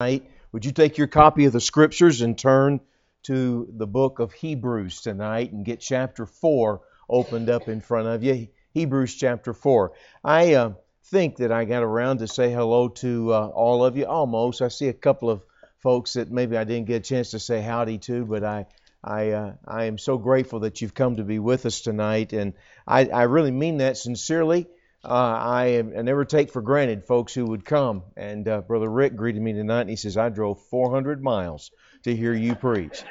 tonight, would you take your copy of the scriptures and turn to the book of Hebrews tonight and get chapter 4 opened up in front of you? Hebrews chapter 4. I uh, think that I got around to say hello to uh, all of you almost. I see a couple of folks that maybe I didn't get a chance to say howdy to, but I. I, uh, I am so grateful that you've come to be with us tonight, and I, I really mean that sincerely. Uh, I, I, never take for granted folks who would come. And uh, Brother Rick greeted me tonight, and he says, "I drove 400 miles to hear you preach."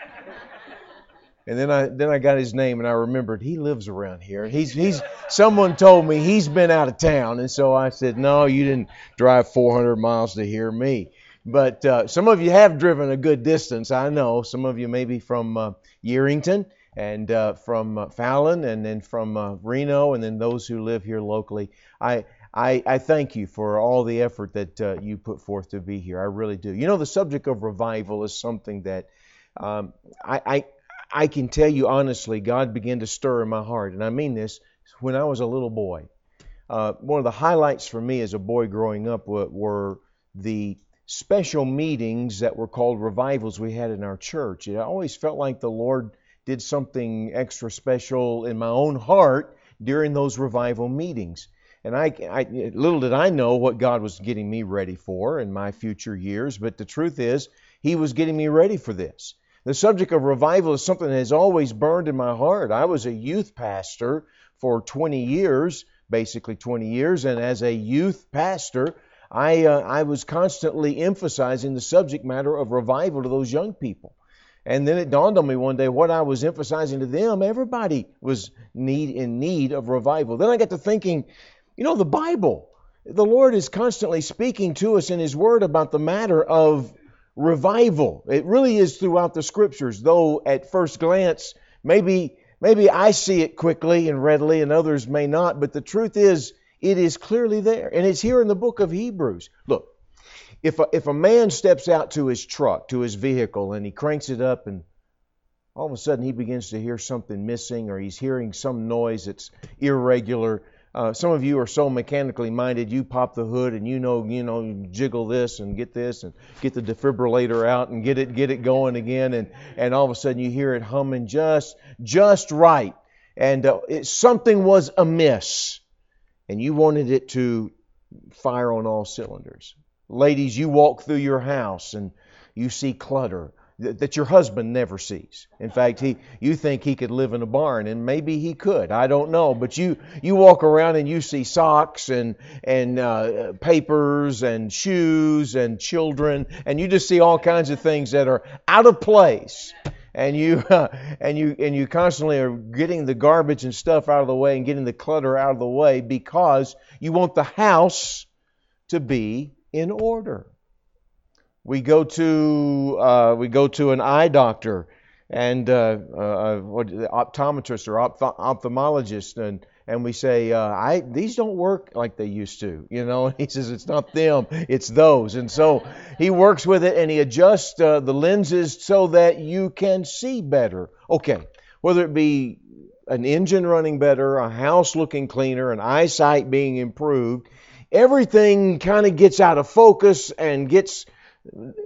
and then I then I got his name, and I remembered he lives around here. He's he's someone told me he's been out of town, and so I said, "No, you didn't drive 400 miles to hear me." But uh, some of you have driven a good distance. I know some of you maybe from uh, Yerington and uh, from uh, Fallon, and then from uh, Reno, and then those who live here locally. I, I, I thank you for all the effort that uh, you put forth to be here. I really do. You know, the subject of revival is something that um, I, I, I can tell you honestly, God began to stir in my heart, and I mean this when I was a little boy. Uh, one of the highlights for me as a boy growing up were, were the special meetings that were called revivals we had in our church. It always felt like the Lord did something extra special in my own heart during those revival meetings. And I, I, little did I know what God was getting me ready for in my future years, but the truth is, He was getting me ready for this. The subject of revival is something that has always burned in my heart. I was a youth pastor for 20 years, basically 20 years, and as a youth pastor, I, uh, I was constantly emphasizing the subject matter of revival to those young people. And then it dawned on me one day what I was emphasizing to them, everybody was need in need of revival. Then I got to thinking, you know, the Bible, the Lord is constantly speaking to us in His Word about the matter of revival. It really is throughout the scriptures, though at first glance, maybe maybe I see it quickly and readily and others may not, but the truth is it is clearly there. And it's here in the book of Hebrews. Look, if a, if a man steps out to his truck, to his vehicle, and he cranks it up, and all of a sudden he begins to hear something missing, or he's hearing some noise that's irregular. Uh, some of you are so mechanically minded, you pop the hood and you know, you know, jiggle this and get this and get the defibrillator out and get it, get it going again, and and all of a sudden you hear it humming just, just right, and uh, it, something was amiss, and you wanted it to fire on all cylinders. Ladies, you walk through your house and you see clutter that your husband never sees. In fact, he you think he could live in a barn and maybe he could. I don't know, but you you walk around and you see socks and and uh, papers and shoes and children and you just see all kinds of things that are out of place. And you uh, and you and you constantly are getting the garbage and stuff out of the way and getting the clutter out of the way because you want the house to be in order. We go to uh, we go to an eye doctor and uh, uh, what optometrist or opth- ophthalmologist and and we say uh, I these don't work like they used to you know? He says it's not them it's those. And so he works with it and he adjusts uh, the lenses so that you can see better. Okay whether it be an engine running better a house looking cleaner an eyesight being improved everything kind of gets out of focus and gets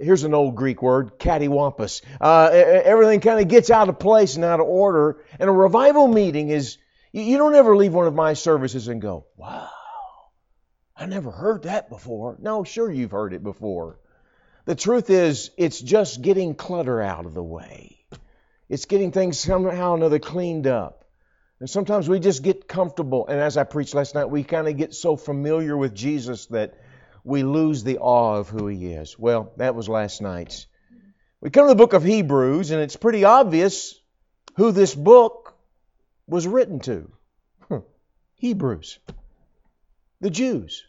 here's an old Greek word, cattywampus. Uh, everything kind of gets out of place and out of order. And a revival meeting is, you don't ever leave one of my services and go, wow, I never heard that before. No, sure you've heard it before. The truth is, it's just getting clutter out of the way. It's getting things somehow or another cleaned up. And sometimes we just get comfortable. And as I preached last night, we kind of get so familiar with Jesus that we lose the awe of who he is. Well, that was last night's. We come to the book of Hebrews, and it's pretty obvious who this book was written to Hebrews, the Jews.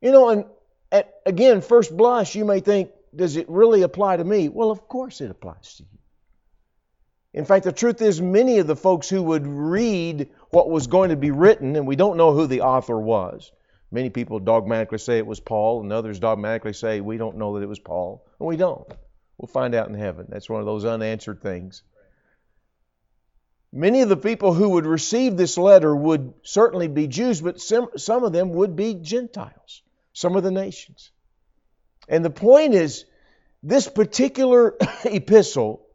You know, and at, again, first blush, you may think, does it really apply to me? Well, of course it applies to you. In fact, the truth is, many of the folks who would read what was going to be written, and we don't know who the author was. Many people dogmatically say it was Paul, and others dogmatically say we don't know that it was Paul. And we don't. We'll find out in heaven. That's one of those unanswered things. Many of the people who would receive this letter would certainly be Jews, but some, some of them would be Gentiles, some of the nations. And the point is, this particular epistle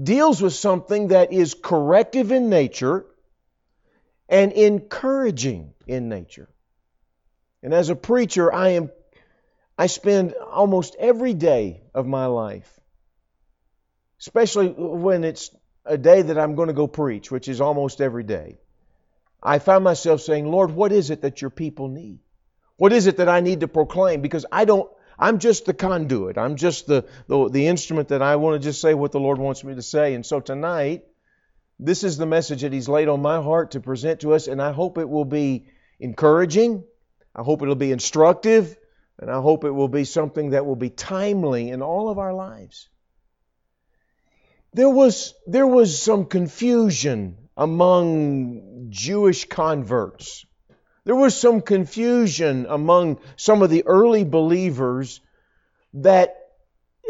deals with something that is corrective in nature and encouraging in nature. And as a preacher, I am I spend almost every day of my life, especially when it's a day that I'm going to go preach, which is almost every day. I find myself saying, Lord, what is it that your people need? What is it that I need to proclaim? Because I don't, I'm just the conduit. I'm just the, the, the instrument that I want to just say what the Lord wants me to say. And so tonight, this is the message that He's laid on my heart to present to us, and I hope it will be encouraging. I hope it'll be instructive, and I hope it will be something that will be timely in all of our lives. There was, there was some confusion among Jewish converts. There was some confusion among some of the early believers that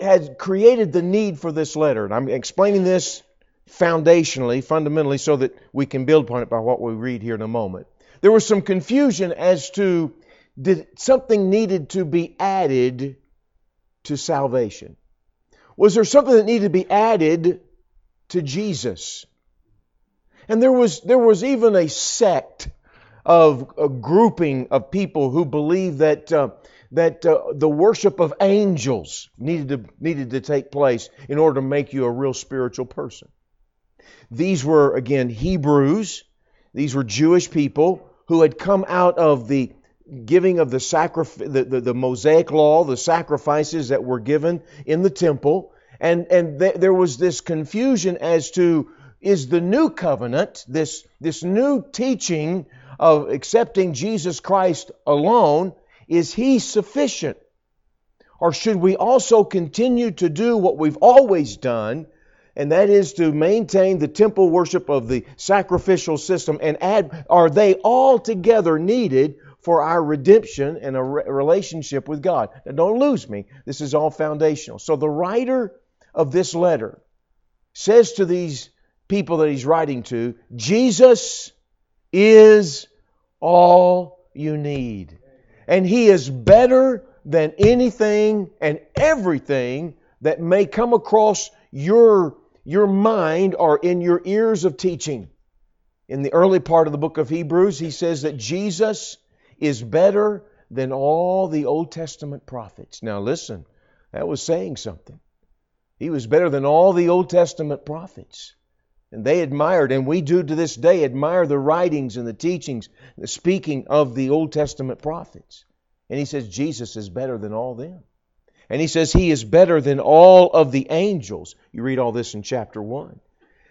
had created the need for this letter. And I'm explaining this foundationally, fundamentally, so that we can build upon it by what we read here in a moment. There was some confusion as to did something needed to be added to salvation? Was there something that needed to be added to Jesus? And there was there was even a sect of a grouping of people who believed that uh, that uh, the worship of angels needed to needed to take place in order to make you a real spiritual person. These were, again, Hebrews. These were Jewish people who had come out of the giving of the, sacrif- the, the, the Mosaic law, the sacrifices that were given in the temple. And, and th- there was this confusion as to is the new covenant, this, this new teaching of accepting Jesus Christ alone, is he sufficient? Or should we also continue to do what we've always done, and that is to maintain the temple worship of the sacrificial system and add, are they all together needed for our redemption and a re- relationship with God? Now, don't lose me. This is all foundational. So, the writer of this letter says to these people that he's writing to Jesus is all you need. And he is better than anything and everything that may come across your your mind or in your ears of teaching. In the early part of the book of Hebrews, he says that Jesus is better than all the Old Testament prophets. Now, listen, that was saying something. He was better than all the Old Testament prophets. And they admired, and we do to this day, admire the writings and the teachings, the speaking of the Old Testament prophets. And he says Jesus is better than all them. And he says he is better than all of the angels. You read all this in chapter 1.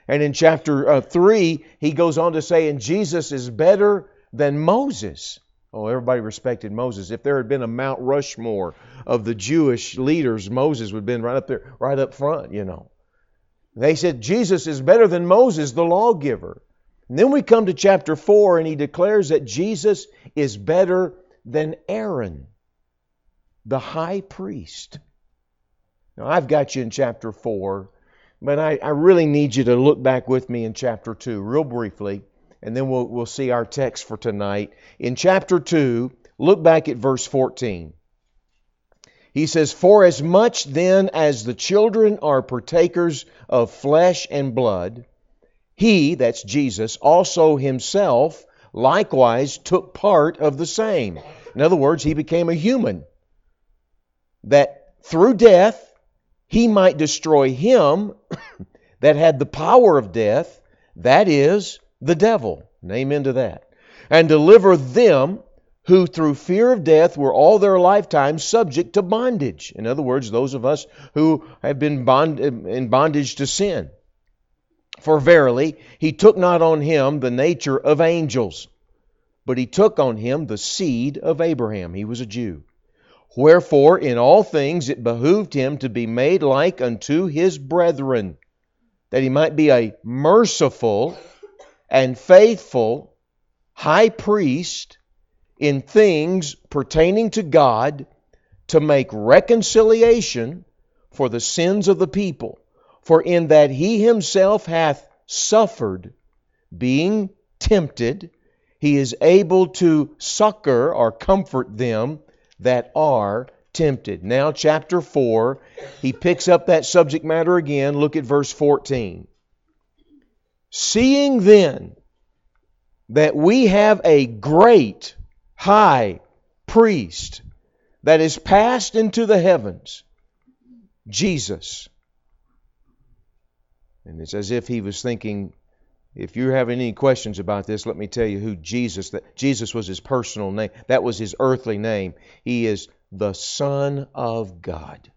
And in chapter uh, 3, he goes on to say, and Jesus is better than Moses. Oh, everybody respected Moses. If there had been a Mount Rushmore of the Jewish leaders, Moses would have been right up there, right up front, you know. They said Jesus is better than Moses, the lawgiver. And then we come to chapter 4, and he declares that Jesus is better than Aaron the high priest. Now, I've got you in chapter 4, but I, I really need you to look back with me in chapter 2, real briefly, and then we'll, we'll see our text for tonight. In chapter 2, look back at verse 14. He says, For as much then as the children are partakers of flesh and blood, he, that's Jesus, also himself likewise took part of the same. In other words, he became a human that through death he might destroy him that had the power of death, that is, the devil. Amen to that. And deliver them who through fear of death were all their lifetime subject to bondage. In other words, those of us who have been bond, in bondage to sin. For verily, he took not on him the nature of angels, but he took on him the seed of Abraham. He was a Jew. Wherefore, in all things it behooved him to be made like unto his brethren, that he might be a merciful and faithful high priest in things pertaining to God to make reconciliation for the sins of the people. For in that he himself hath suffered, being tempted, he is able to succor or comfort them that are tempted. Now, chapter 4, he picks up that subject matter again. Look at verse 14. Seeing then that we have a great high priest that is passed into the heavens, Jesus. And it's as if he was thinking, if you have any questions about this, let me tell you who Jesus that Jesus was his personal name. That was his earthly name. He is the Son of God.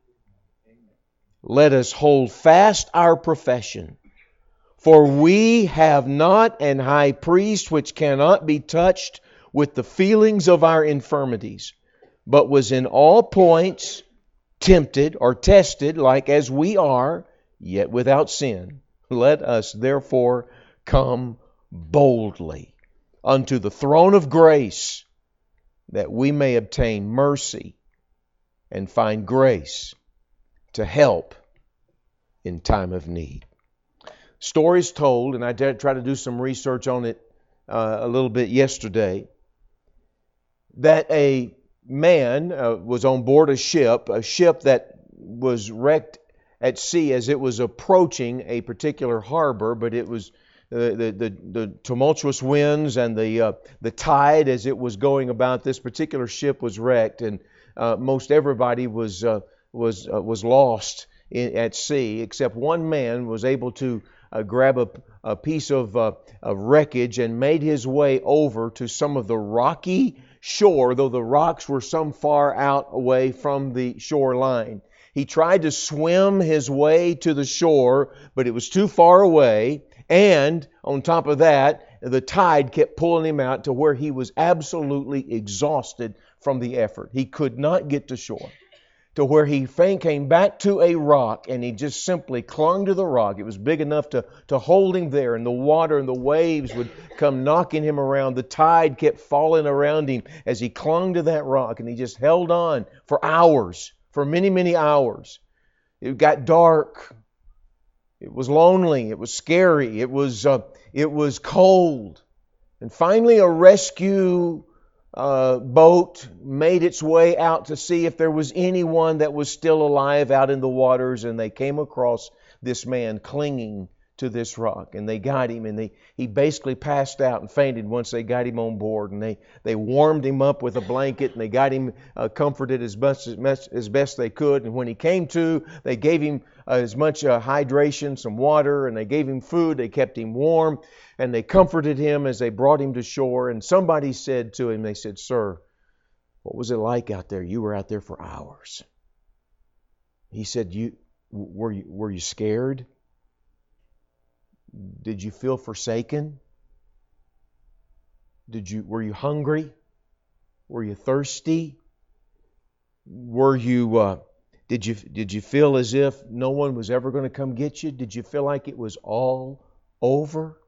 Let us hold fast our profession. For we have not an high priest which cannot be touched with the feelings of our infirmities, but was in all points tempted or tested like as we are, yet without sin. Let us therefore come boldly unto the throne of grace that we may obtain mercy and find grace to help in time of need. Stories told, and I did try to do some research on it uh, a little bit yesterday, that a man uh, was on board a ship, a ship that was wrecked at sea as it was approaching a particular harbor, but it was the, the, the, the tumultuous winds and the, uh, the tide as it was going about. This particular ship was wrecked, and uh, most everybody was, uh, was, uh, was lost in, at sea, except one man was able to uh, grab a, a piece of, uh, of wreckage and made his way over to some of the rocky shore, though the rocks were some far out away from the shoreline. He tried to swim his way to the shore, but it was too far away. And on top of that, the tide kept pulling him out to where he was absolutely exhausted from the effort. He could not get to shore. To where he came back to a rock and he just simply clung to the rock. It was big enough to, to hold him there, and the water and the waves would come knocking him around. The tide kept falling around him as he clung to that rock, and he just held on for hours, for many, many hours. It got dark. It was lonely. It was scary. It was, uh, it was cold. And finally, a rescue uh, boat made its way out to see if there was anyone that was still alive out in the waters, and they came across this man clinging to this rock. And they got him and they, he basically passed out and fainted once they got him on board. And they, they warmed him up with a blanket and they got him uh, comforted as best as, as best they could. And when he came to they gave him uh, as much uh, hydration some water and they gave him food. They kept him warm and they comforted him as they brought him to shore. And somebody said to him they said sir what was it like out there? You were out there for hours. He said you were you were you scared did you feel forsaken? Did you were you hungry? Were you thirsty? Were you uh, did you did you feel as if no one was ever going to come get you? Did you feel like it was all over?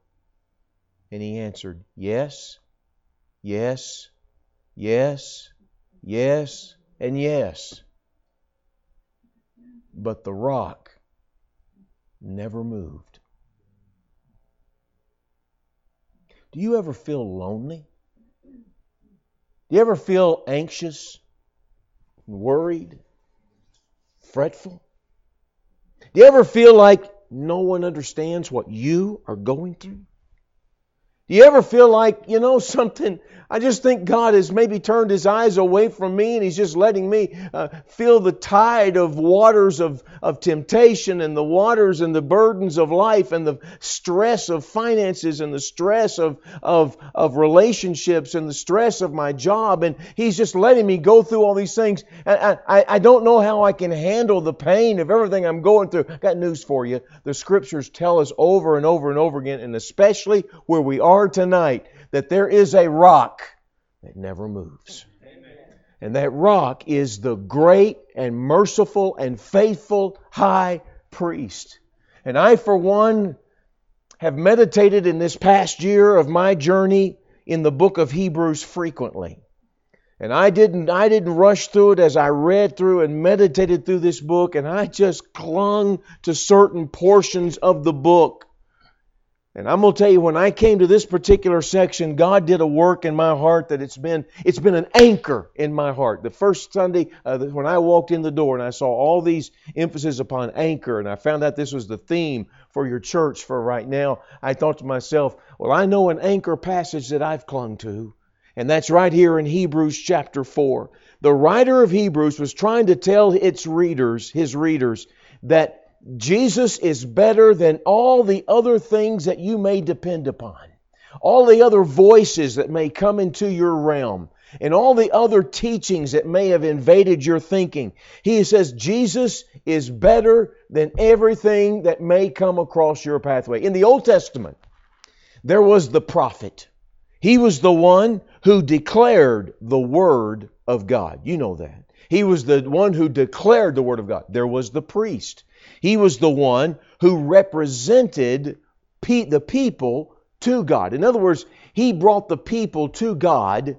And he answered, Yes, yes, yes, yes, and yes. But the rock never moved. Do you ever feel lonely? Do you ever feel anxious, worried, fretful? Do you ever feel like no one understands what you are going through? Do you ever feel like, you know, something, I just think God has maybe turned his eyes away from me and he's just letting me uh, feel the tide of waters of, of temptation and the waters and the burdens of life and the stress of finances and the stress of, of, of relationships and the stress of my job. And he's just letting me go through all these things. And I, I don't know how I can handle the pain of everything I'm going through. I got news for you. The scriptures tell us over and over and over again, and especially where we are tonight, that there is a rock that never moves. And that rock is the great and merciful and faithful high priest. And I, for one, have meditated in this past year of my journey in the book of Hebrews frequently. And I didn't I didn't rush through it as I read through and meditated through this book and I just clung to certain portions of the book And I'm going to tell you, when I came to this particular section, God did a work in my heart that it's been it's been an anchor in my heart. The first Sunday uh, when I walked in the door and I saw all these emphasis upon anchor, and I found out this was the theme for your church for right now, I thought to myself, well, I know an anchor passage that I've clung to, and that's right here in Hebrews chapter four. The writer of Hebrews was trying to tell its readers, his readers, that Jesus is better than all the other things that you may depend upon, all the other voices that may come into your realm, and all the other teachings that may have invaded your thinking. He says Jesus is better than everything that may come across your pathway. In the Old Testament, there was the prophet. He was the one who declared the Word of God. You know that. He was the one who declared the Word of God. There was the priest. He was the one who represented the people to God. In other words, he brought the people to God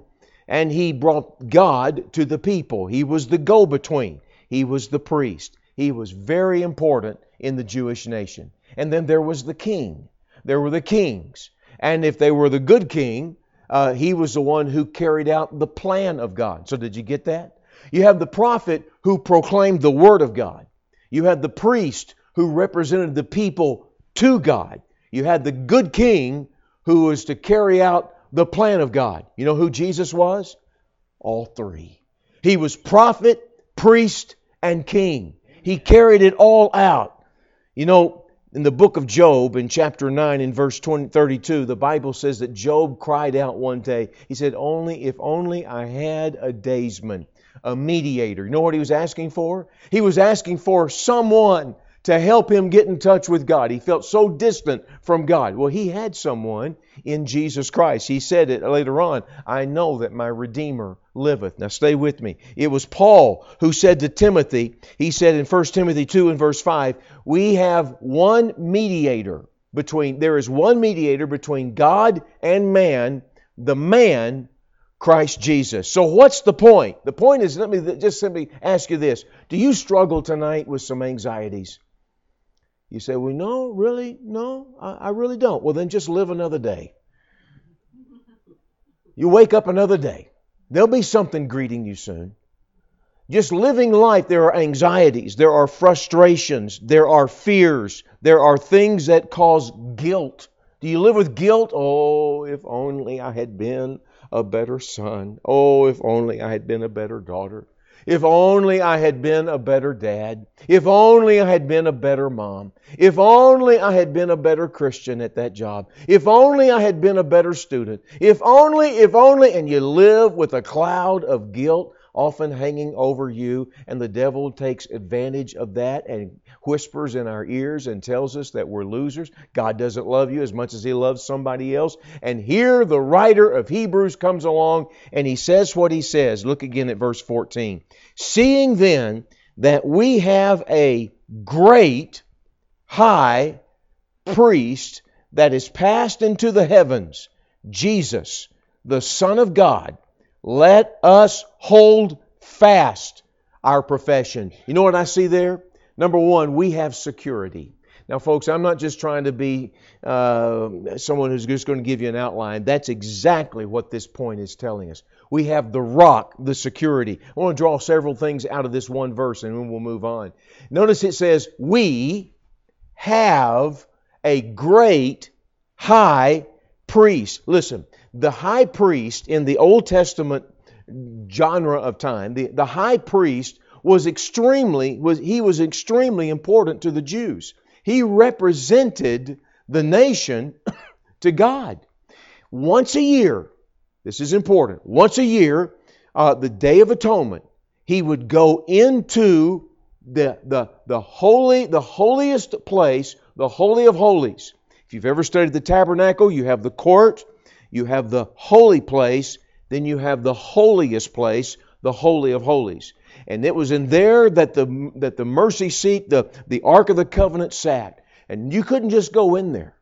and he brought God to the people. He was the go between, he was the priest. He was very important in the Jewish nation. And then there was the king. There were the kings. And if they were the good king, uh, he was the one who carried out the plan of God. So, did you get that? You have the prophet who proclaimed the word of God. You had the priest who represented the people to God. You had the good king who was to carry out the plan of God. You know who Jesus was? All three. He was prophet, priest, and king. He carried it all out. You know, in the book of Job, in chapter 9, in verse 20, 32, the Bible says that Job cried out one day. He said, Only, if only I had a daysman a mediator. You know what he was asking for? He was asking for someone to help him get in touch with God. He felt so distant from God. Well, he had someone in Jesus Christ. He said it later on I know that my Redeemer liveth. Now, stay with me. It was Paul who said to Timothy, he said in 1 Timothy 2 and verse 5, we have one mediator between, there is one mediator between God and man, the man Christ Jesus. So, what's the point? The point is, let me just simply ask you this Do you struggle tonight with some anxieties? You say, Well, no, really? No, I, I really don't. Well, then just live another day. You wake up another day. There'll be something greeting you soon. Just living life, there are anxieties, there are frustrations, there are fears, there are things that cause guilt. Do you live with guilt? Oh, if only I had been a better son. Oh, if only I had been a better daughter. If only I had been a better dad. If only I had been a better mom. If only I had been a better Christian at that job. If only I had been a better student. If only, if only, and you live with a cloud of guilt often hanging over you, and the devil takes advantage of that and whispers in our ears and tells us that we're losers. God doesn't love you as much as he loves somebody else. And here the writer of Hebrews comes along and he says what he says. Look again at verse 14. Seeing then that we have a great high priest that is passed into the heavens, Jesus, the Son of God, let us hold fast our profession. You know what I see there? Number one, we have security. Now, folks, I'm not just trying to be uh, someone who's just going to give you an outline. That's exactly what this point is telling us. We have the rock, the security. I want to draw several things out of this one verse and then we'll move on. Notice it says, We have a great high priest. Listen, the high priest in the Old Testament genre of time, the, the high priest was extremely was he was extremely important to the Jews. He represented the nation to God. Once a year, this is important. Once a year, uh, the Day of Atonement, he would go into the, the, the holy, the holiest place, the holy of holies. If you've ever studied the tabernacle, you have the court, you have the holy place, then you have the holiest place, the holy of holies. And it was in there that the that the mercy seat, the, the Ark of the Covenant sat. And you couldn't just go in there.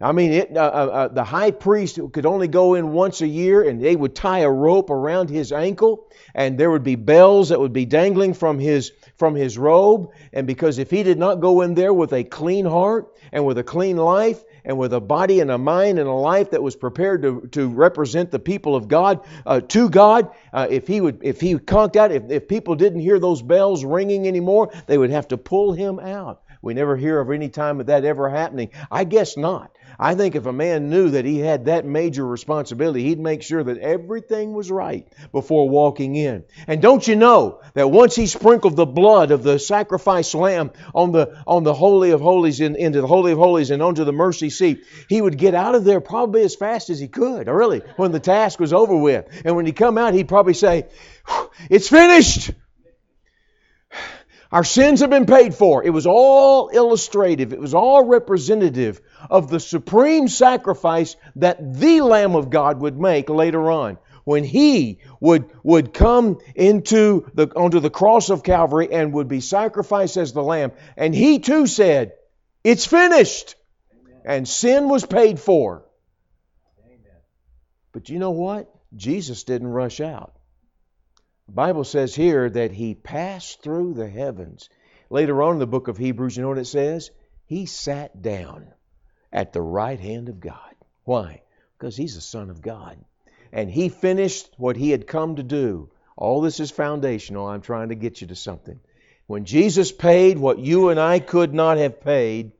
I mean, it, uh, uh, uh, the high priest could only go in once a year, and they would tie a rope around his ankle, and there would be bells that would be dangling from his from his robe. And because if he did not go in there with a clean heart and with a clean life and with a body and a mind and a life that was prepared to, to represent the people of God uh, to God, uh, if he would if he conked out, if, if people didn't hear those bells ringing anymore, they would have to pull him out. We never hear of any time of that ever happening. I guess not. I think if a man knew that he had that major responsibility, he'd make sure that everything was right before walking in. And don't you know that once he sprinkled the blood of the sacrifice lamb on the on the holy of holies in, into the holy of holies and onto the mercy seat, he would get out of there probably as fast as he could, really, when the task was over with. And when he come out, he'd probably say, "It's finished." Our sins have been paid for. It was all illustrative, it was all representative of the supreme sacrifice that the Lamb of God would make later on. When he would, would come into the, onto the cross of Calvary and would be sacrificed as the Lamb. And he too said, It's finished. And sin was paid for. But you know what? Jesus didn't rush out. Bible says here that he passed through the heavens. Later on in the book of Hebrews, you know what it says? He sat down at the right hand of God. Why? Because he's the Son of God. And he finished what he had come to do. All this is foundational. I'm trying to get you to something. When Jesus paid what you and I could not have paid,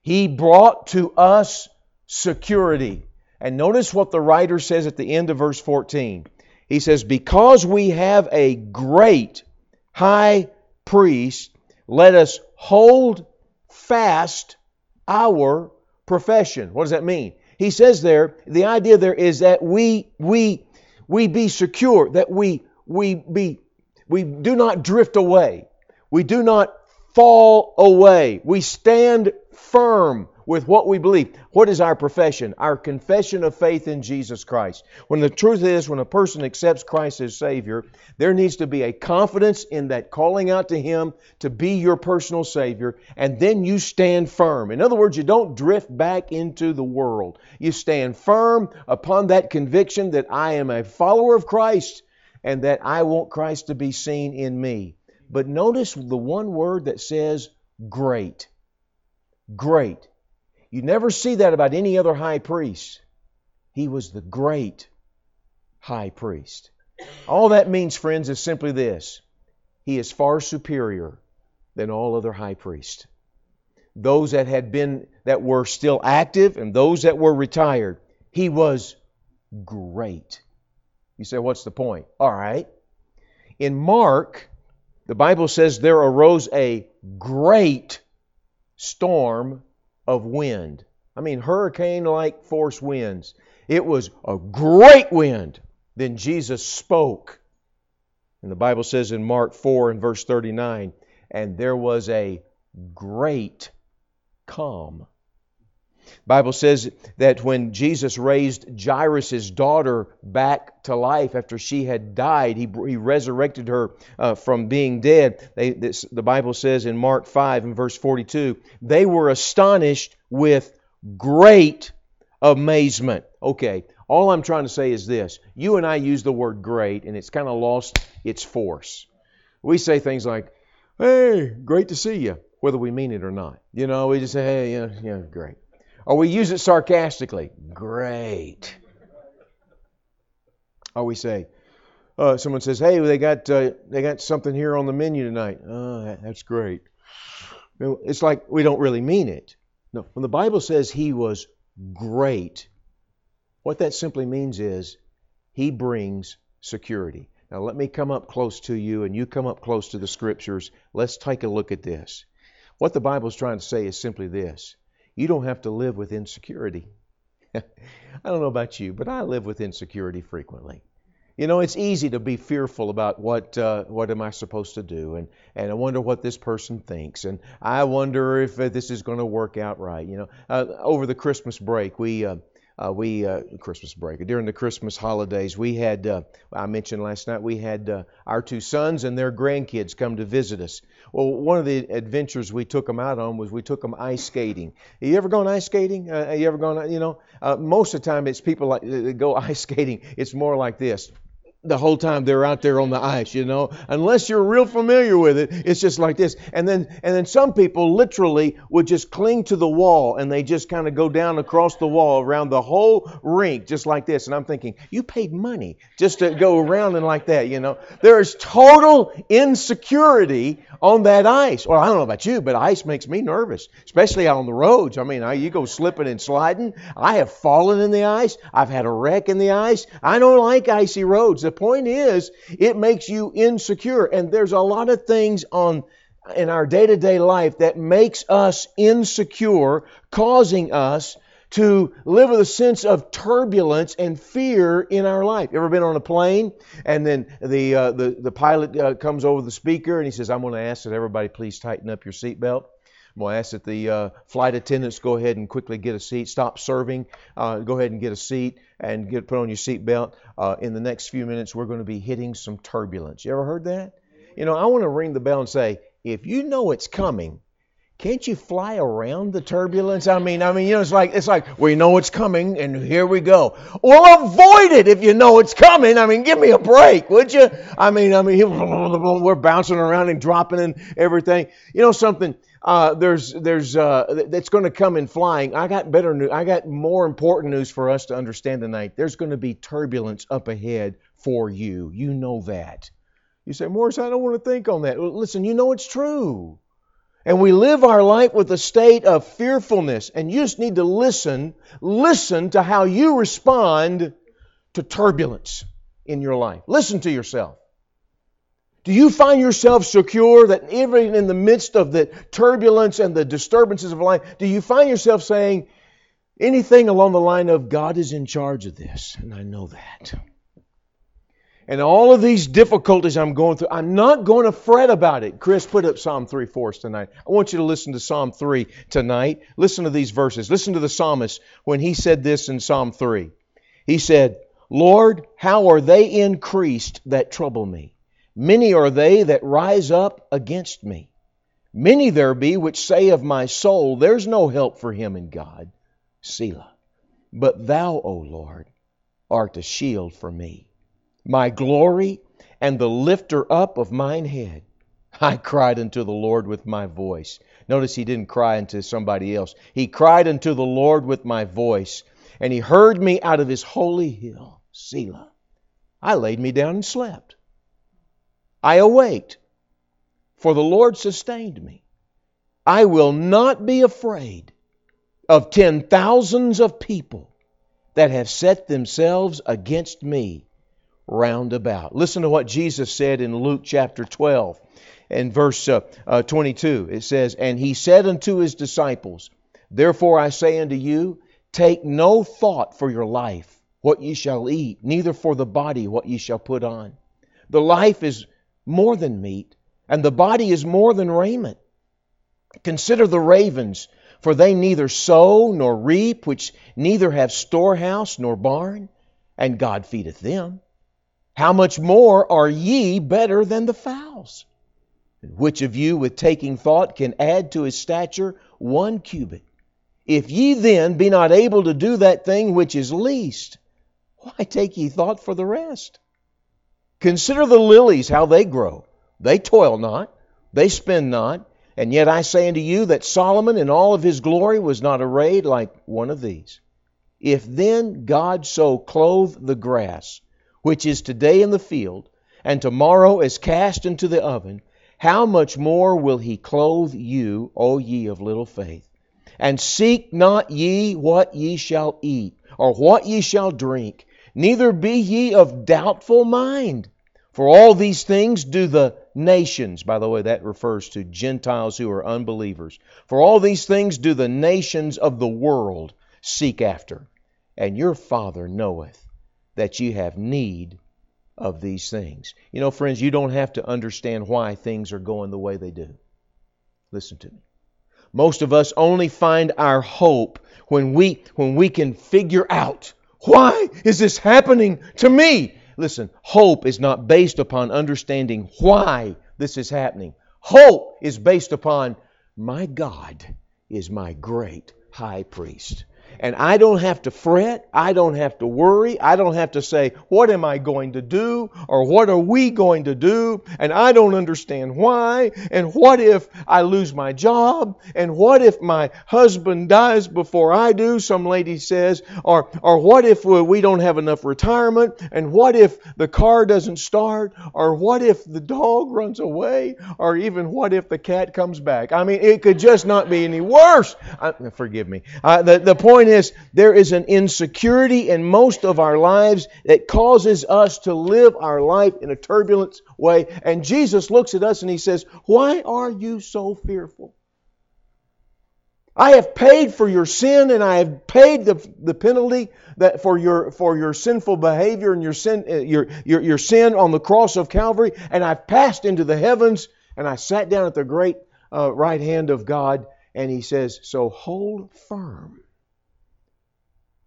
he brought to us security. And notice what the writer says at the end of verse 14. He says, Because we have a great high priest, let us hold fast our profession. What does that mean? He says there, the idea there is that we we we be secure, that we we be we do not drift away. We do not fall away. We stand firm with what we believe. What is our profession? Our confession of faith in Jesus Christ. When the truth is, when a person accepts Christ as Savior, there needs to be a confidence in that calling out to Him to be your personal Savior, and then you stand firm. In other words, you don't drift back into the world. You stand firm upon that conviction that I am a follower of Christ and that I want Christ to be seen in me. But notice the one word that says great. Great. You never see that about any other high priest. He was the great high priest. All that means, friends, is simply this He is far superior than all other high priests. Those that had been, that were still active and those that were retired, he was great. You say, what's the point? All right. In Mark, the Bible says there arose a great storm of wind. I mean, hurricane like force winds. It was a great wind. Then Jesus spoke. And the Bible says in Mark 4 and verse 39, and there was a great calm. Bible says that when Jesus raised Jairus' daughter back to life after she had died, he, he resurrected her uh, from being dead. They, this, the Bible says in Mark 5 and verse 42, they were astonished with great amazement. Okay, all I'm trying to say is this. You and I use the word great, and it's kind of lost its force. We say things like, hey, great to see you, whether we mean it or not. You know, we just say, hey, yeah, yeah, great. Or we use it sarcastically, great. Or we say, uh, someone says, hey, they got, uh, they got something here on the menu tonight. Oh, that's great. It's like we don't really mean it. No, when the Bible says he was great, what that simply means is he brings security. Now, let me come up close to you and you come up close to the scriptures. Let's take a look at this. What the Bible is trying to say is simply this you don't have to live with insecurity. I don't know about you, but I live with insecurity frequently. You know, it's easy to be fearful about what uh, what am I supposed to do, and and I wonder what this person thinks, and I wonder if uh, this is going to work out right. You know, uh, over the Christmas break, we uh, uh, we uh, Christmas break during the Christmas holidays. We had uh, I mentioned last night we had uh, our two sons and their grandkids come to visit us. Well, one of the adventures we took them out on was we took them ice skating. You ever gone ice skating? Uh, you ever gone? You know, uh, most of the time it's people like that go ice skating. It's more like this the whole time they're out there on the ice, you know. Unless you're real familiar with it, it's just like this. And then and then some people literally would just cling to the wall and they just kind of go down across the wall around the whole rink just like this. And I'm thinking, you paid money just to go around and like that, you know. There is total insecurity on that ice. Well, I don't know about you, but ice makes me nervous, especially on the roads. I mean, I, you go slipping and sliding. I have fallen in the ice. I've had a wreck in the ice. I don't like icy roads. The point is, it makes you insecure. And there's a lot of things on in our day-to-day life that makes us insecure, causing us to live with a sense of turbulence and fear in our life. You ever been on a plane and then the uh, the, the pilot uh, comes over the speaker and he says, "I'm going to ask that everybody please tighten up your seatbelt." I'm ask that the uh, flight attendants go ahead and quickly get a seat, stop serving, uh, go ahead and get a seat, and get put on your seatbelt. Uh, in the next few minutes, we're going to be hitting some turbulence. You ever heard that? You know, I want to ring the bell and say, if you know it's coming, can't you fly around the turbulence? I mean, I mean, you know, it's like it's like we know it's coming, and here we go. Well, avoid it if you know it's coming. I mean, give me a break, would you? I mean, I mean, we're bouncing around and dropping and everything. You know something? Uh, there's there's uh, that's going to come in flying. I got better news. I got more important news for us to understand tonight. There's going to be turbulence up ahead for you. You know that. You say, Morris, I don't want to think on that. Well, listen, you know it's true. And we live our life with a state of fearfulness. And you just need to listen, listen to how you respond to turbulence in your life. Listen to yourself. Do you find yourself secure that even in the midst of the turbulence and the disturbances of life, do you find yourself saying anything along the line of, God is in charge of this, and I know that? and all of these difficulties I'm going through, I'm not going to fret about it. Chris, put up Psalm 3 for us tonight. I want you to listen to Psalm 3 tonight. Listen to these verses. Listen to the psalmist when he said this in Psalm 3. He said, Lord, how are they increased that trouble me? Many are they that rise up against me. Many there be which say of my soul, There's no help for him in God. Selah. But thou, O Lord, art a shield for me my glory and the lifter up of mine head. I cried unto the Lord with my voice. Notice he didn't cry unto somebody else. He cried unto the Lord with my voice, and he heard me out of his holy hill, Selah. I laid me down and slept. I awaked, for the Lord sustained me. I will not be afraid of ten thousands of people that have set themselves against me round about. Listen to what Jesus said in Luke chapter 12 and verse uh, uh, 22. It says, And he said unto his disciples, Therefore I say unto you, take no thought for your life, what ye shall eat, neither for the body, what ye shall put on. The life is more than meat, and the body is more than raiment. Consider the ravens, for they neither sow nor reap, which neither have storehouse nor barn, and God feedeth them. How much more are ye better than the fowls? Which of you, with taking thought, can add to his stature one cubit? If ye then be not able to do that thing which is least, why take ye thought for the rest? Consider the lilies, how they grow. They toil not, they spin not, and yet I say unto you that Solomon in all of his glory was not arrayed like one of these. If then God so clothe the grass, which is today in the field, and tomorrow is cast into the oven, how much more will he clothe you, O ye of little faith? And seek not ye what ye shall eat, or what ye shall drink, neither be ye of doubtful mind. For all these things do the nations, by the way, that refers to Gentiles who are unbelievers. For all these things do the nations of the world seek after, and your Father knoweth that you have need of these things. You know, friends, you don't have to understand why things are going the way they do. Listen to me. Most of us only find our hope when we when we can figure out why is this happening to me? Listen, hope is not based upon understanding why this is happening. Hope is based upon my God is my great high priest. And I don't have to fret. I don't have to worry. I don't have to say, What am I going to do? or What are we going to do? And I don't understand why. And what if I lose my job? And what if my husband dies before I do? Some lady says. Or, or what if we don't have enough retirement? And what if the car doesn't start? Or what if the dog runs away? Or even what if the cat comes back? I mean, it could just not be any worse. I, forgive me. Uh, the, the point point is, there is an insecurity in most of our lives that causes us to live our life in a turbulent way. And Jesus looks at us and he says, Why are you so fearful? I have paid for your sin and I have paid the, the penalty that for your for your sinful behavior and your sin uh, your, your your sin on the cross of Calvary and I've passed into the heavens and I sat down at the great uh, right hand of God and he says so hold firm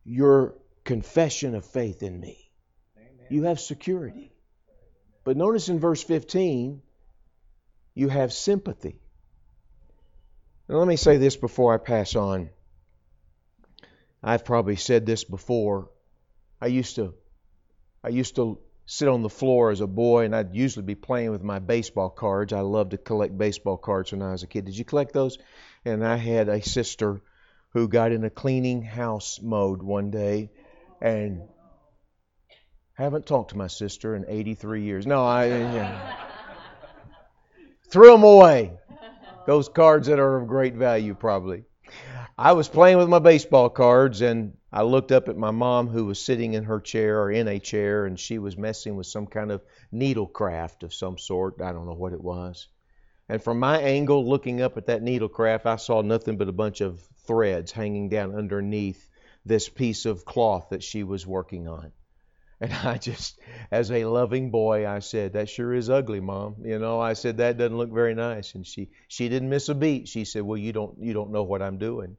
your confession of faith in me. Amen. You have security. But notice in verse 15, you have sympathy. Now, let me say this before I pass on. I've probably said this before. I used to, I used to sit on the floor as a boy, and I'd usually be playing with my baseball cards. I loved to collect baseball cards when I was a kid. Did you collect those? And I had a sister who got in a cleaning house mode one day and haven't talked to my sister in 83 years. No, I yeah. threw them away. Those cards that are of great value, probably. I was playing with my baseball cards and I looked up at my mom who was sitting in her chair or in a chair and she was messing with some kind of needle craft of some sort. I don't know what it was. And from my angle, looking up at that needlecraft, I saw nothing but a bunch of threads hanging down underneath this piece of cloth that she was working on. And I just, as a loving boy, I said, "That sure is ugly, Mom." You know, I said that doesn't look very nice. And she, she didn't miss a beat. She said, "Well, you don't, you don't know what I'm doing."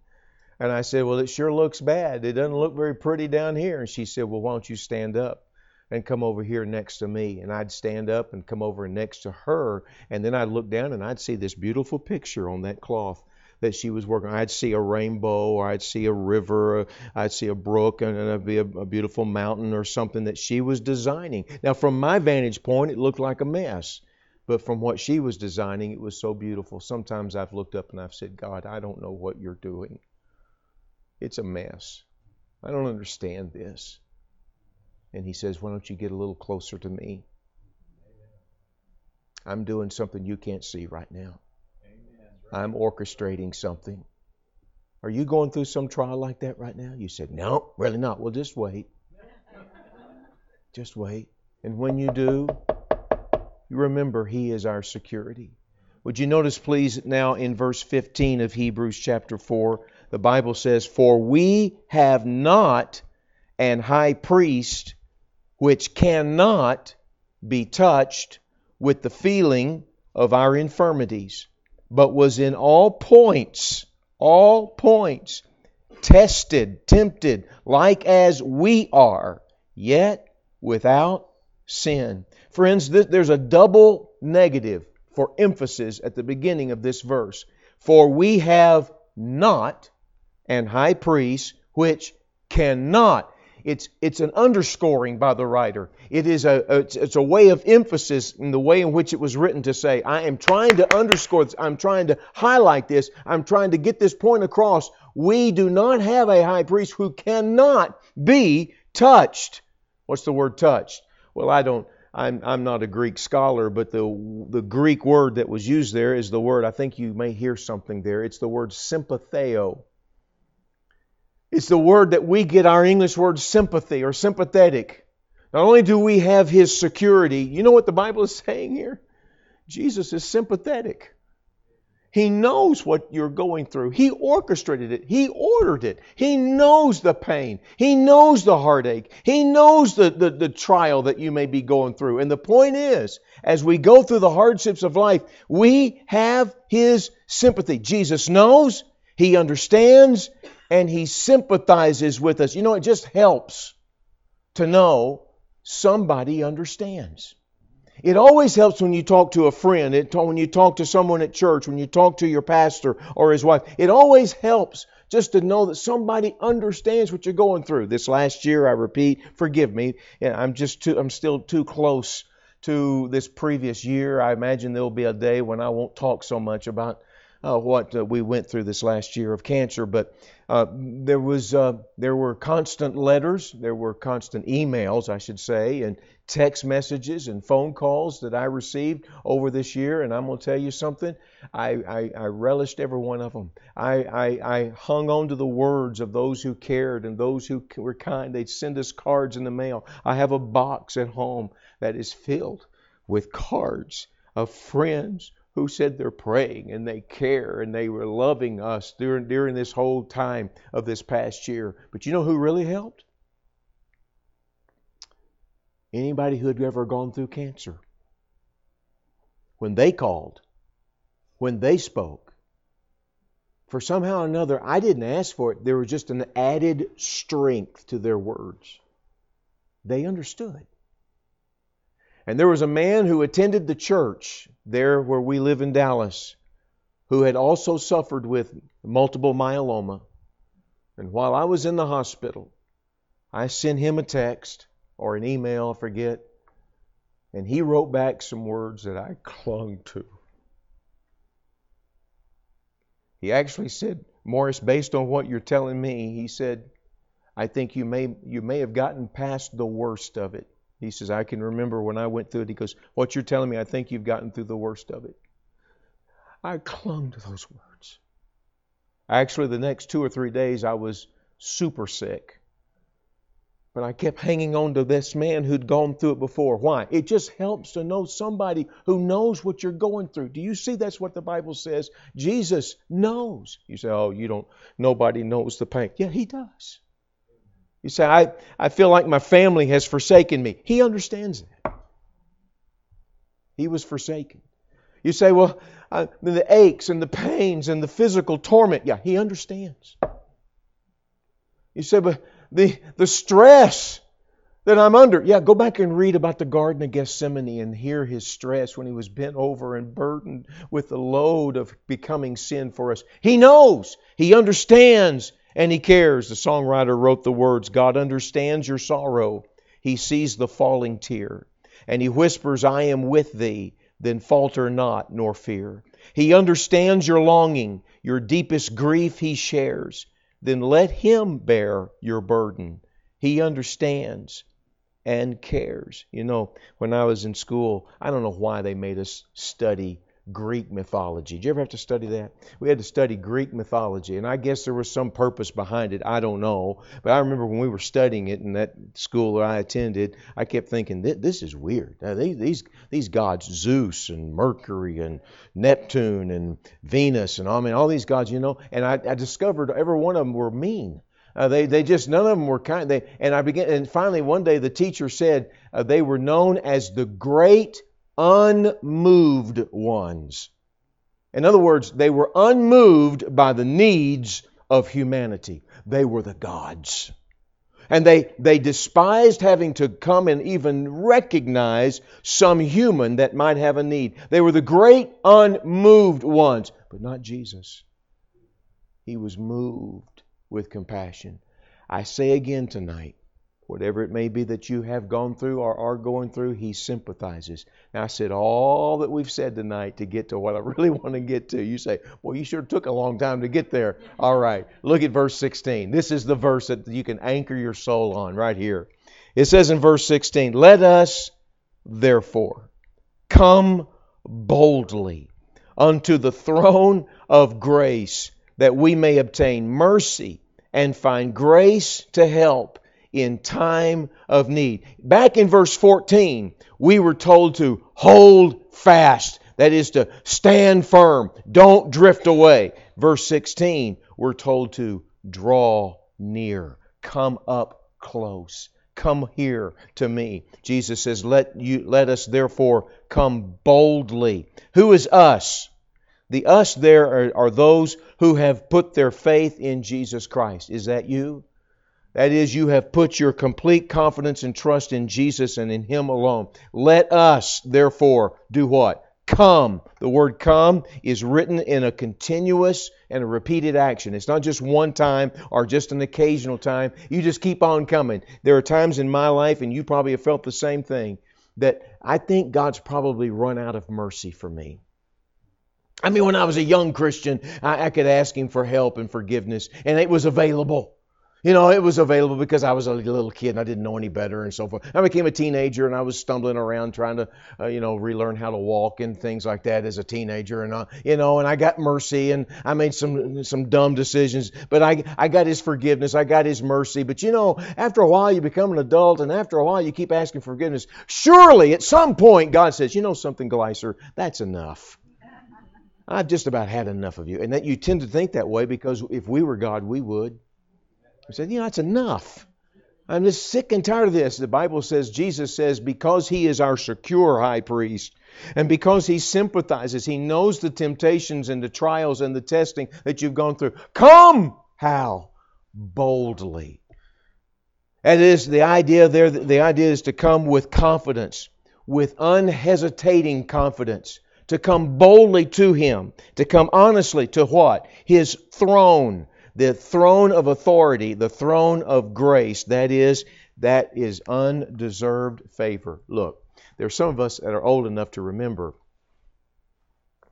And I said, "Well, it sure looks bad. It doesn't look very pretty down here." And she said, "Well, why don't you stand up?" And come over here next to me. And I'd stand up and come over next to her. And then I'd look down and I'd see this beautiful picture on that cloth that she was working. I'd see a rainbow, or I'd see a river, or I'd see a brook, and it'd be a, a, beautiful mountain or something that she was designing. Now, from my vantage point, it looked like a mess, but from what she was designing, it was so beautiful. Sometimes I've looked up and I've said, God, I don't know what you're doing. It's a mess. I don't understand this. And he says, Why don't you get a little closer to me? I'm doing something you can't see right now. I'm orchestrating something. Are you going through some trial like that right now? You said, No, really not. Well, just wait. just wait. And when you do, you remember He is our security. Would you notice, please, now in verse 15 of Hebrews chapter 4, the Bible says, For we have not an high priest which cannot be touched with the feeling of our infirmities, but was in all points, all points, tested, tempted, like as we are, yet without sin. Friends, there's a double negative for emphasis at the beginning of this verse. For we have not an high priest which cannot it's, it's an underscoring by the writer. It is a, it's, a way of emphasis in the way in which it was written to say, I am trying to underscore this. I'm trying to highlight this. I'm trying to get this point across. We do not have a high priest who cannot be touched. What's the word touched? Well, I don't, I'm, I'm not a Greek scholar, but the, the Greek word that was used there is the word, I think you may hear something there. It's the word sympatheo. It's the word that we get our English word sympathy or sympathetic. Not only do we have his security, you know what the Bible is saying here? Jesus is sympathetic. He knows what you're going through. He orchestrated it. He ordered it. He knows the pain. He knows the heartache. He knows the, the, the, trial that you may be going through. And the point is, as we go through the hardships of life, we have His sympathy. Jesus knows, He understands, and He sympathizes with us. You know, it just helps to know somebody understands. It always helps when you talk to a friend, it, when you talk to someone at church, when you talk to your pastor or his wife. It always helps just to know that somebody understands what you're going through. This last year, I repeat, forgive me, I'm just too, I'm still too close to this previous year. I imagine there'll be a day when I won't talk so much about uh, what uh, we went through this last year of cancer, but uh, there was uh, there were constant letters, there were constant emails, I should say, and text messages and phone calls that I received over this year. And I'm going to tell you something, I, I, I relished every one of them. I, I, I hung on to the words of those who cared and those who were kind. They'd send us cards in the mail. I have a box at home that is filled with cards of friends who said they're praying and they care and they were loving us during, during this whole time of this past year. But you know who really helped? Anybody who had ever gone through cancer. When they called, when they spoke, for somehow or another, I didn't ask for it. There was just an added strength to their words. They understood. And there was a man who attended the church there where we live in Dallas who had also suffered with multiple myeloma. And while I was in the hospital, I sent him a text or an email, I forget, and he wrote back some words that I clung to. He actually said, Morris, based on what you're telling me, he said, I think you may you may have gotten past the worst of it. He says, I can remember when I went through it. He goes, What you're telling me, I think you've gotten through the worst of it. I clung to those words. Actually, the next two or three days, I was super sick. But I kept hanging on to this man who'd gone through it before. Why? It just helps to know somebody who knows what you're going through. Do you see that's what the Bible says? Jesus knows. You say, oh, you don't, nobody knows the pain. Yeah, he does. You say, I, I feel like my family has forsaken me. He understands that. He was forsaken. You say, well, uh, I, the aches and the pains and the physical torment. Yeah, he understands. You say, but the, the stress that I'm under. Yeah, go back and read about the Garden of Gethsemane and hear his stress when he was bent over and burdened with the load of becoming sin for us. He knows, he understands, and he cares. The songwriter wrote the words God understands your sorrow. He sees the falling tear. And he whispers, I am with thee. Then falter not nor fear. He understands your longing, your deepest grief he shares. Then let him bear your burden. He understands and cares. You know, when I was in school, I don't know why they made us study Greek mythology. Did you ever have to study that? We had to study Greek mythology, and I guess there was some purpose behind it. I don't know. But I remember when we were studying it in that school that I attended, I kept thinking, this is weird. Now these, these gods, Zeus and Mercury and Neptune and Venus, and I mean, all these gods, you know, and I, I discovered every one of them were mean. Uh, they, they just none of them were kind. They, and I began, and finally one day the teacher said uh, they were known as the great unmoved ones. In other words, they were unmoved by the needs of humanity. They were the gods. And they, they despised having to come and even recognize some human that might have a need. They were the great unmoved ones, but not Jesus. He was moved with compassion. I say again tonight Whatever it may be that you have gone through or are going through, He sympathizes. Now, I said all that we've said tonight to get to what I really want to get to. You say, well, you sure took a long time to get there. All right, look at verse 16. This is the verse that you can anchor your soul on right here. It says in verse 16, Let us therefore come boldly unto the throne of grace that we may obtain mercy and find grace to help in time of need. Back in verse 14, we were told to hold fast That is to stand firm. Don't drift away. Verse 16, we're told to draw near. Come up close. Come here to me. Jesus says, Let you let us therefore come boldly. Who is us? The us there are, are those who have put their faith in Jesus Christ. Is that you? That is, you have put your complete confidence and trust in Jesus and in Him alone. Let us, therefore, do what? Come. The word come is written in a continuous and a repeated action. It's not just one time or just an occasional time. You just keep on coming. There are times in my life, and you probably have felt the same thing, that I think God's probably run out of mercy for me. I mean, when I was a young Christian, I, I could ask Him for help and forgiveness, and it was available. You know, it was available because I was a little kid and I didn't know any better and so forth. I became a teenager and I was stumbling around trying to, uh, you know, relearn how to walk and things like that as a teenager. And, uh, you know, and I got mercy and I made some some dumb decisions, but I, I got his forgiveness. I got his mercy. But, you know, after a while you become an adult and after a while you keep asking forgiveness. Surely at some point God says, you know something, Gleiser, that's enough. I've just about had enough of you. And that you tend to think that way because if we were God, we would. He said, You know, that's enough. I'm just sick and tired of this. The Bible says, Jesus says, because he is our secure high priest, and because he sympathizes, he knows the temptations and the trials and the testing that you've gone through. Come! How? Boldly. And it is the idea there, the idea is to come with confidence, with unhesitating confidence, to come boldly to him, to come honestly to what? His throne the throne of authority, the throne of grace, that is, that is undeserved favor. Look, there are some of us that are old enough to remember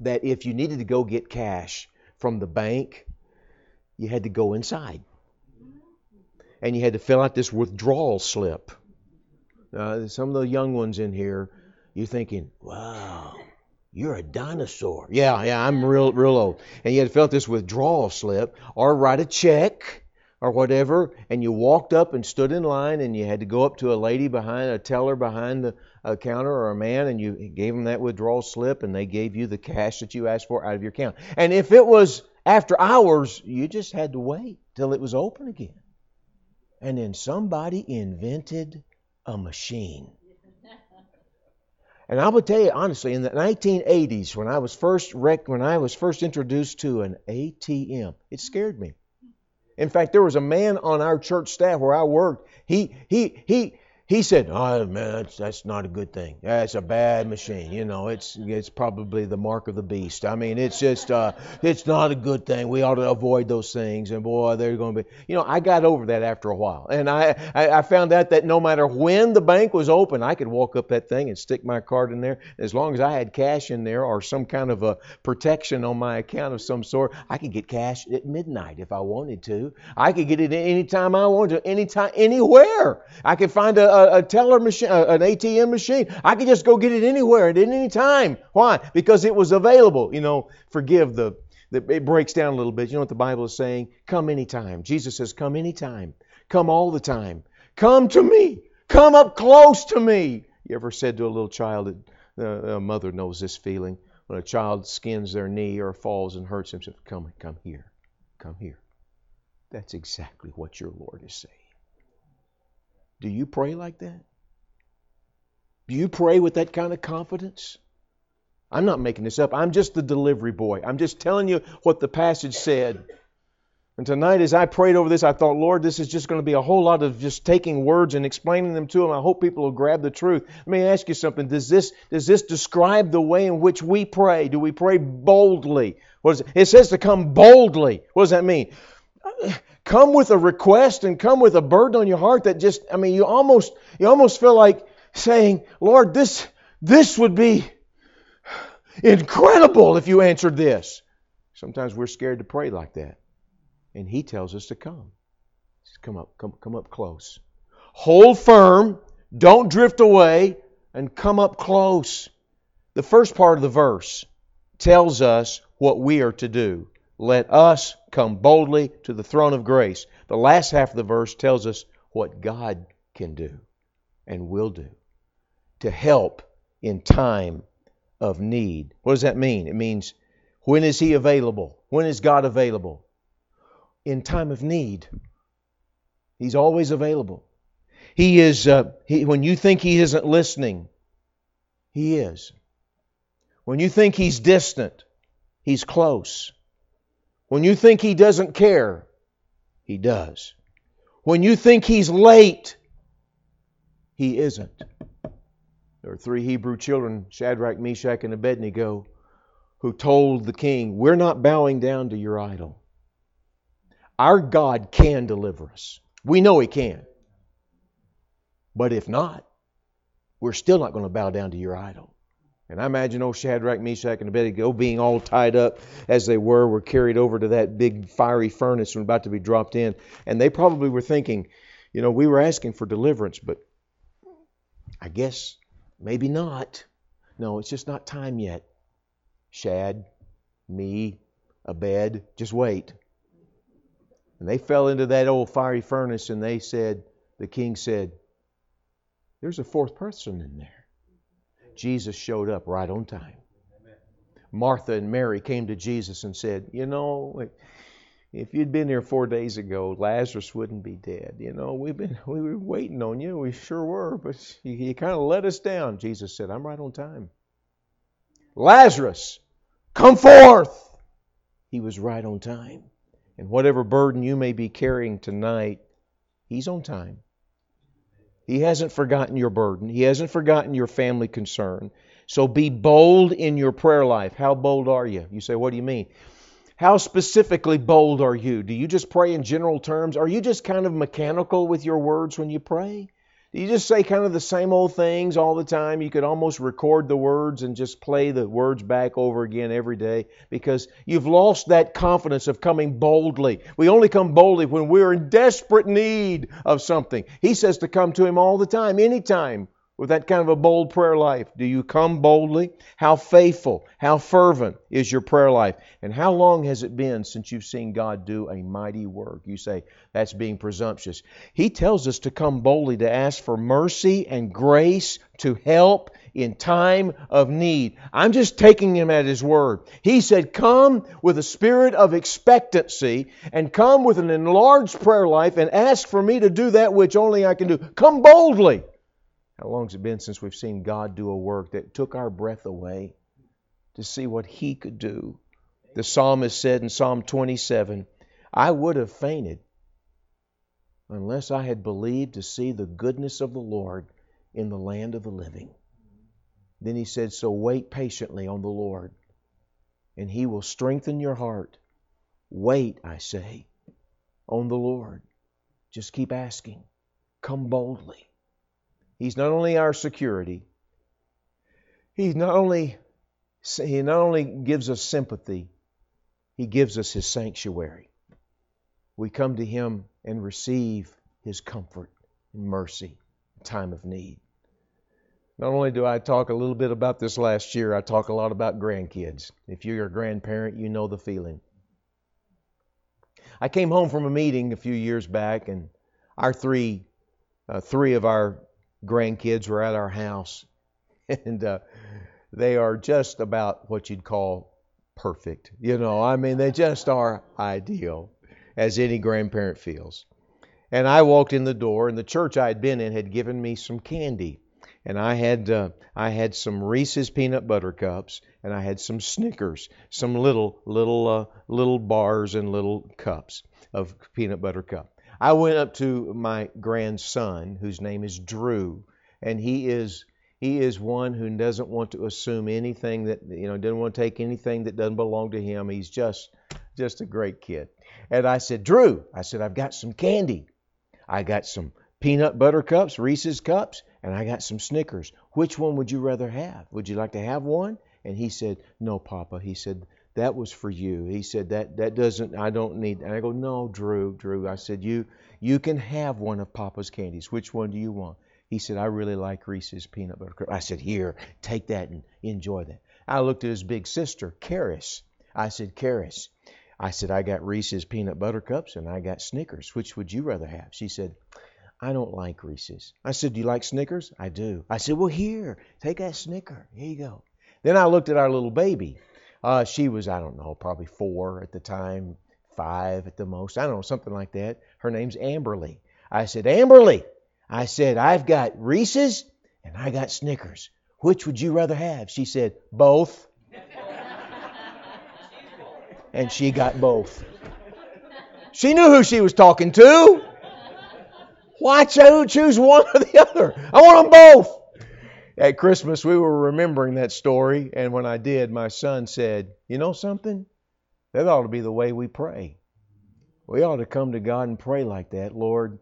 that if you needed to go get cash from the bank, you had to go inside. And you had to fill out this withdrawal slip. Uh, some of the young ones in here, you're thinking, wow, you're a dinosaur. Yeah, yeah, I'm real, real old. And you had felt this withdrawal slip or write a check or whatever, and you walked up and stood in line, and you had to go up to a lady behind, a teller behind the a counter or a man, and you gave them that withdrawal slip, and they gave you the cash that you asked for out of your account. And if it was after hours, you just had to wait till it was open again. And then somebody invented a machine and I will tell you honestly, in the 1980s, when I was first rec- when I was first introduced to an ATM, it scared me. In fact, there was a man on our church staff where I worked. He he he he said, "Oh man, that's, that's not a good thing. That's a bad machine. You know, it's it's probably the mark of the beast. I mean, it's just uh, it's not a good thing. We ought to avoid those things. And boy, they're going to be. You know, I got over that after a while, and I, I I found out that no matter when the bank was open, I could walk up that thing and stick my card in there. As long as I had cash in there or some kind of a protection on my account of some sort, I could get cash at midnight if I wanted to. I could get it any time I wanted to, anytime, anywhere. I could find a a, teller machine, an ATM machine. I could just go get it anywhere at any time. Why? Because it was available. You know, forgive the, the it breaks down a little bit. You know what the Bible is saying? Come anytime. Jesus says, come anytime. Come all the time. Come to me. Come up close to me. You ever said to a little child, uh, a mother knows this feeling, when a child skins their knee or falls and hurts himself, come, come here. Come here. That's exactly what your Lord is saying. Do you pray like that? Do you pray with that kind of confidence? I'm not making this up. I'm just the delivery boy. I'm just telling you what the passage said. And tonight, as I prayed over this, I thought, Lord, this is just going to be a whole lot of just taking words and explaining them to them. I hope people will grab the truth. Let me ask you something. Does this, does this describe the way in which we pray? Do we pray boldly? What is it? it says to come boldly. What does that mean? Come with a request and come with a burden on your heart that just I mean you almost you almost feel like saying, "Lord, this this would be incredible if you answered this." Sometimes we're scared to pray like that. And he tells us to come. Come up, come, come up close. Hold firm, don't drift away, and come up close. The first part of the verse tells us what we are to do. Let us come boldly to the throne of grace. The last half of the verse tells us what God can do and will do to help in time of need. What does that mean? It means when is He available? When is God available? In time of need. He's always available. He is, uh, he, when you think He isn't listening, He is. When you think He's distant, He's close. When you think He doesn't care, He does. When you think He's late, He isn't. There are three Hebrew children, Shadrach, Meshach, and Abednego, who told the king, We're not bowing down to your idol. Our God can deliver us. We know He can. But if not, we're still not going to bow down to your idol. And I imagine old Shadrach, Meshach, and Abednego being all tied up as they were, were carried over to that big fiery furnace and about to be dropped in. And they probably were thinking, you know, we were asking for deliverance, but I guess maybe not. No, it's just not time yet. Shad, me, Abed, just wait. And they fell into that old fiery furnace and they said, the king said, there's a fourth person in there. Jesus showed up right on time. Martha and Mary came to Jesus and said, You know, if you'd been here four days ago, Lazarus wouldn't be dead. You know, we've been we were waiting on you. We sure were, but you, you kind of let us down. Jesus said, I'm right on time. Lazarus, come forth. He was right on time. And whatever burden you may be carrying tonight, he's on time. He hasn't forgotten your burden. He hasn't forgotten your family concern. So be bold in your prayer life. How bold are you? You say, What do you mean? How specifically bold are you? Do you just pray in general terms? Are you just kind of mechanical with your words when you pray? You just say kind of the same old things all the time? You could almost record the words and just play the words back over again every day because you've lost that confidence of coming boldly. We only come boldly when we're in desperate need of something. He says to come to Him all the time, anytime with that kind of a bold prayer life? Do you come boldly? How faithful, how fervent is your prayer life? And how long has it been since you've seen God do a mighty work? You say, that's being presumptuous. He tells us to come boldly to ask for mercy and grace to help in time of need. I'm just taking him at his word. He said, Come with a spirit of expectancy and come with an enlarged prayer life and ask for me to do that which only I can do. Come boldly. How long has it been since we've seen God do a work that took our breath away to see what He could do? The psalmist said in Psalm 27 I would have fainted unless I had believed to see the goodness of the Lord in the land of the living. Then he said, So wait patiently on the Lord, and he will strengthen your heart. Wait, I say, on the Lord. Just keep asking. Come boldly. He's not only our security, He not only he not only gives us sympathy, he gives us his sanctuary. We come to him and receive his comfort and mercy in time of need. Not only do I talk a little bit about this last year, I talk a lot about grandkids. If you're a grandparent, you know the feeling. I came home from a meeting a few years back, and our three, uh, three of our grandkids were at our house, and uh, they are just about what you'd call perfect. You know, I mean, they just are ideal, as any grandparent feels. And I walked in the door, and the church I had been in had given me some candy, and I had uh, I had some Reese's peanut butter cups, and I had some Snickers, some little little uh, little bars and little cups of peanut butter cup. I went up to my grandson, whose name is Drew, and he is he is one who doesn't want to assume anything that you know doesn't want to take anything that doesn't belong to him. He's just just a great kid. And I said, Drew, I said I've got some candy. I got some peanut butter cups, Reese's cups, and I got some Snickers. Which one would you rather have? Would you like to have one? And he said, No, Papa. He said, that was for you. He said that that doesn't I don't need and I go, No, Drew, Drew. I said, You you can have one of Papa's candies. Which one do you want? He said, I really like Reese's peanut butter. I said, Here, take that and enjoy that. I looked at his big sister, Karis. I said, Karis. I said, I got Reese's peanut butter cups and I got Snickers. Which would you rather have? She said, I don't like Reese's. I said, Do you like Snickers? I do. I said, Well, here, take that Snicker. Here you go. Then I looked at our little baby. Uh, she was, I don't know, probably four at the time, five at the most. I don't know, something like that. Her name's Amberly. I said, Amberly, I said, I've got Reese's and I got Snickers. Which would you rather have? She said, Both. and she got both. She knew who she was talking to. Why choose one or the other? I want them both. At Christmas, we were remembering that story, and when I did, my son said, You know something? That ought to be the way we pray. We ought to come to God and pray like that. Lord,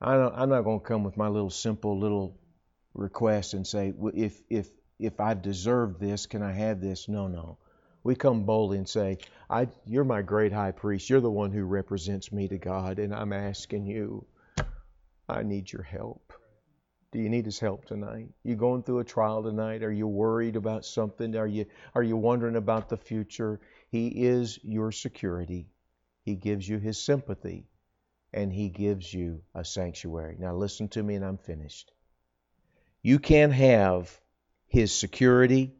I'm not going to come with my little simple little request and say, if, if, if I've deserved this, can I have this? No, no. We come boldly and say, I, You're my great high priest. You're the one who represents me to God, and I'm asking you, I need your help. Do you need his help tonight? You going through a trial tonight? Are you worried about something? Are you are you wondering about the future? He is your security. He gives you his sympathy and he gives you a sanctuary. Now listen to me and I'm finished. You can't have his security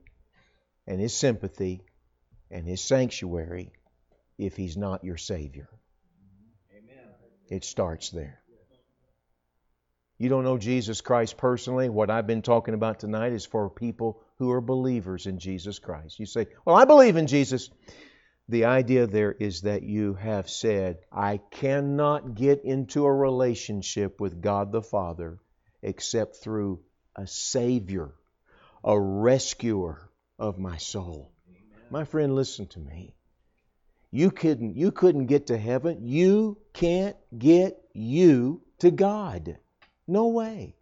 and his sympathy and his sanctuary if he's not your Savior. Amen. It starts there. You don't know Jesus Christ personally. What I've been talking about tonight is for people who are believers in Jesus Christ. You say, Well, I believe in Jesus. The idea there is that you have said, I cannot get into a relationship with God the Father except through a Savior, a rescuer of my soul. My friend, listen to me. You couldn't, you couldn't get to heaven. You can't get you to God. No way.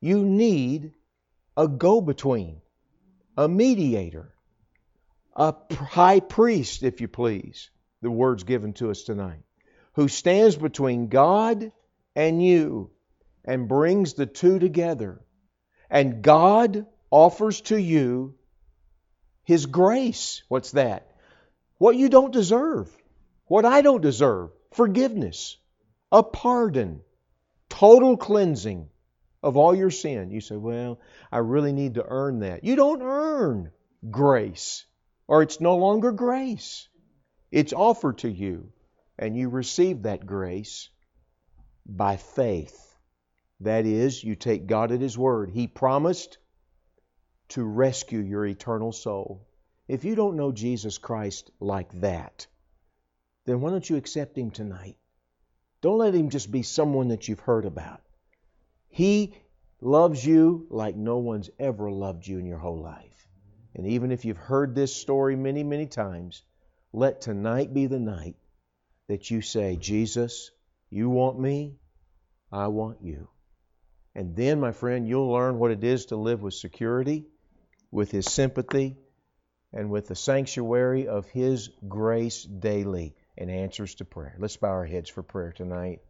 You need a go between, a mediator, a high priest, if you please, the words given to us tonight, who stands between God and you and brings the two together. And God offers to you his grace. What's that? What you don't deserve. What I don't deserve. Forgiveness. A pardon. Total cleansing of all your sin. You say, well, I really need to earn that. You don't earn grace, or it's no longer grace. It's offered to you, and you receive that grace by faith. That is, you take God at His word. He promised to rescue your eternal soul. If you don't know Jesus Christ like that, then why don't you accept Him tonight? Don't let Him just be someone that you've heard about. He loves you like no one's ever loved you in your whole life. And even if you've heard this story many, many times, let tonight be the night that you say, Jesus, you want me, I want you. And then, my friend, you'll learn what it is to live with security with His sympathy, and with the sanctuary of His grace daily and answers to prayer. Let's bow our heads for prayer tonight.